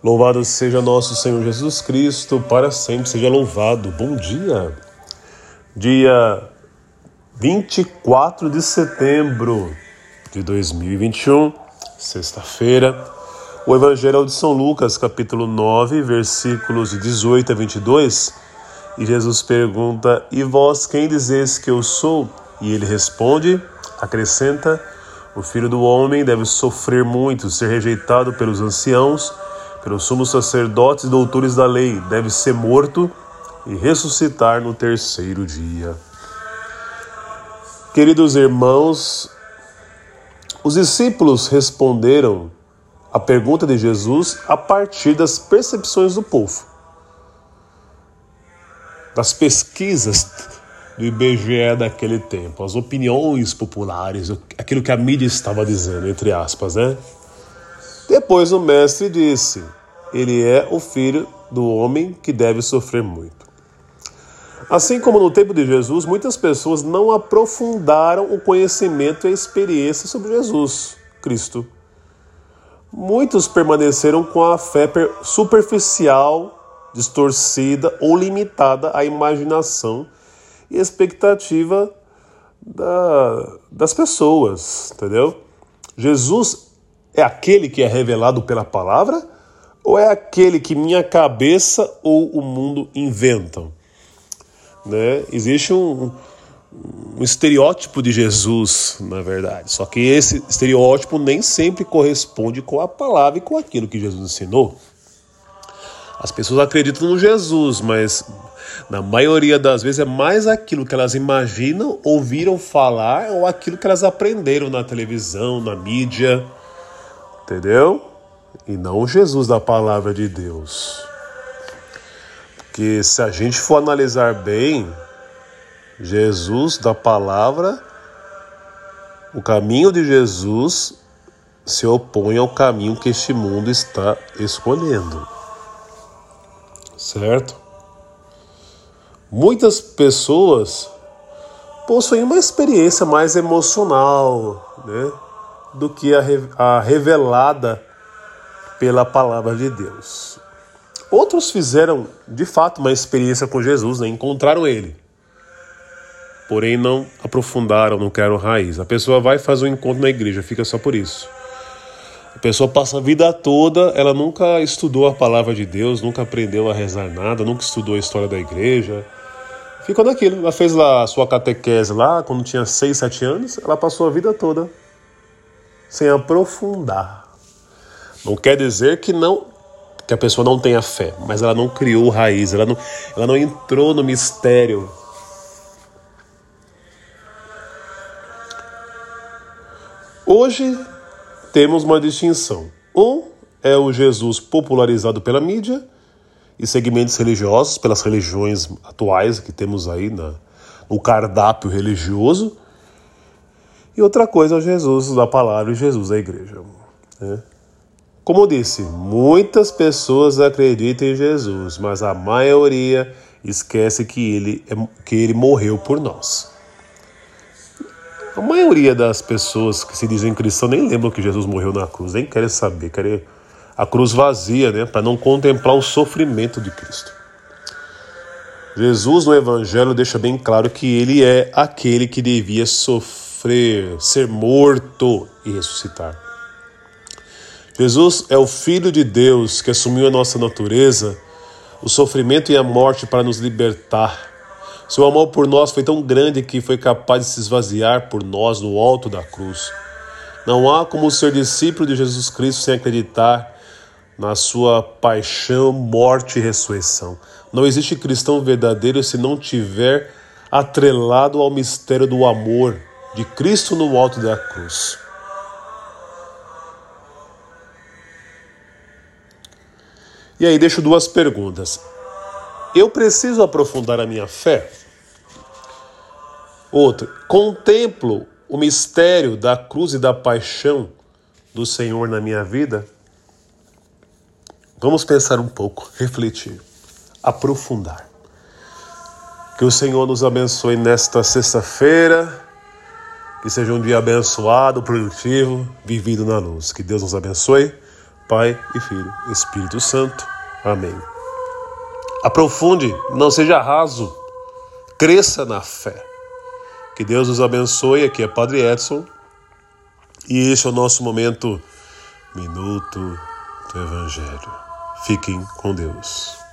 Louvado seja nosso Senhor Jesus Cristo, para sempre seja louvado. Bom dia. Dia 24 de setembro de 2021, sexta-feira. O Evangelho é de São Lucas, capítulo 9, versículos de 18 a 22. E Jesus pergunta: E vós quem dizeis que eu sou? E ele responde, acrescenta: O filho do homem deve sofrer muito, ser rejeitado pelos anciãos pelos sumos sacerdotes e doutores da lei, deve ser morto e ressuscitar no terceiro dia. Queridos irmãos, os discípulos responderam à pergunta de Jesus a partir das percepções do povo, das pesquisas do IBGE daquele tempo, as opiniões populares, aquilo que a mídia estava dizendo, entre aspas, né? Depois o mestre disse: Ele é o filho do homem que deve sofrer muito. Assim como no tempo de Jesus, muitas pessoas não aprofundaram o conhecimento e a experiência sobre Jesus Cristo. Muitos permaneceram com a fé superficial, distorcida ou limitada à imaginação e expectativa da, das pessoas, entendeu? Jesus é aquele que é revelado pela palavra ou é aquele que minha cabeça ou o mundo inventam? Né? Existe um, um estereótipo de Jesus, na verdade. Só que esse estereótipo nem sempre corresponde com a palavra e com aquilo que Jesus ensinou. As pessoas acreditam no Jesus, mas na maioria das vezes é mais aquilo que elas imaginam, ouviram falar ou aquilo que elas aprenderam na televisão, na mídia. Entendeu? E não Jesus da palavra de Deus. Porque se a gente for analisar bem, Jesus da palavra, o caminho de Jesus se opõe ao caminho que este mundo está escolhendo. Certo? Muitas pessoas possuem uma experiência mais emocional, né? Do que a, revelada pela palavra de Deus. Outros fizeram de fato uma experiência com Jesus, né? encontraram ele, porém não aprofundaram, não querem raiz. A pessoa vai fazer um encontro na igreja, fica só por isso. A pessoa passa a vida toda, ela nunca estudou a palavra de Deus, nunca aprendeu a rezar nada, nunca estudou a história da igreja. Ficou naquilo. Ela fez lá a sua catequese lá, quando tinha 6, 7 anos, ela passou a vida toda sem aprofundar. Não quer dizer que não que a pessoa não tenha fé, mas ela não criou raiz, ela não, ela não entrou no mistério. Hoje temos uma distinção. Um é o Jesus popularizado pela mídia e segmentos religiosos, pelas religiões atuais que temos aí na, no cardápio religioso. E outra coisa é Jesus da palavra e Jesus da igreja. Né? Como eu disse, muitas pessoas acreditam em Jesus, mas a maioria esquece que ele, é, que ele morreu por nós. A maioria das pessoas que se dizem cristãos nem lembram que Jesus morreu na cruz, nem querem saber, querem a cruz vazia, né, para não contemplar o sofrimento de Cristo. Jesus no Evangelho deixa bem claro que ele é aquele que devia sofrer sofrer, ser morto e ressuscitar. Jesus é o Filho de Deus que assumiu a nossa natureza, o sofrimento e a morte para nos libertar. Seu amor por nós foi tão grande que foi capaz de se esvaziar por nós no alto da cruz. Não há como ser discípulo de Jesus Cristo sem acreditar na sua paixão, morte e ressurreição. Não existe cristão verdadeiro se não tiver atrelado ao mistério do amor, de Cristo no alto da cruz. E aí deixo duas perguntas. Eu preciso aprofundar a minha fé? Outra, contemplo o mistério da cruz e da paixão do Senhor na minha vida? Vamos pensar um pouco, refletir, aprofundar. Que o Senhor nos abençoe nesta sexta-feira que seja um dia abençoado, produtivo, vivido na luz. Que Deus nos abençoe. Pai e Filho, Espírito Santo. Amém. Aprofunde, não seja raso, cresça na fé. Que Deus nos abençoe. Aqui é Padre Edson. E este é o nosso momento, Minuto do Evangelho. Fiquem com Deus.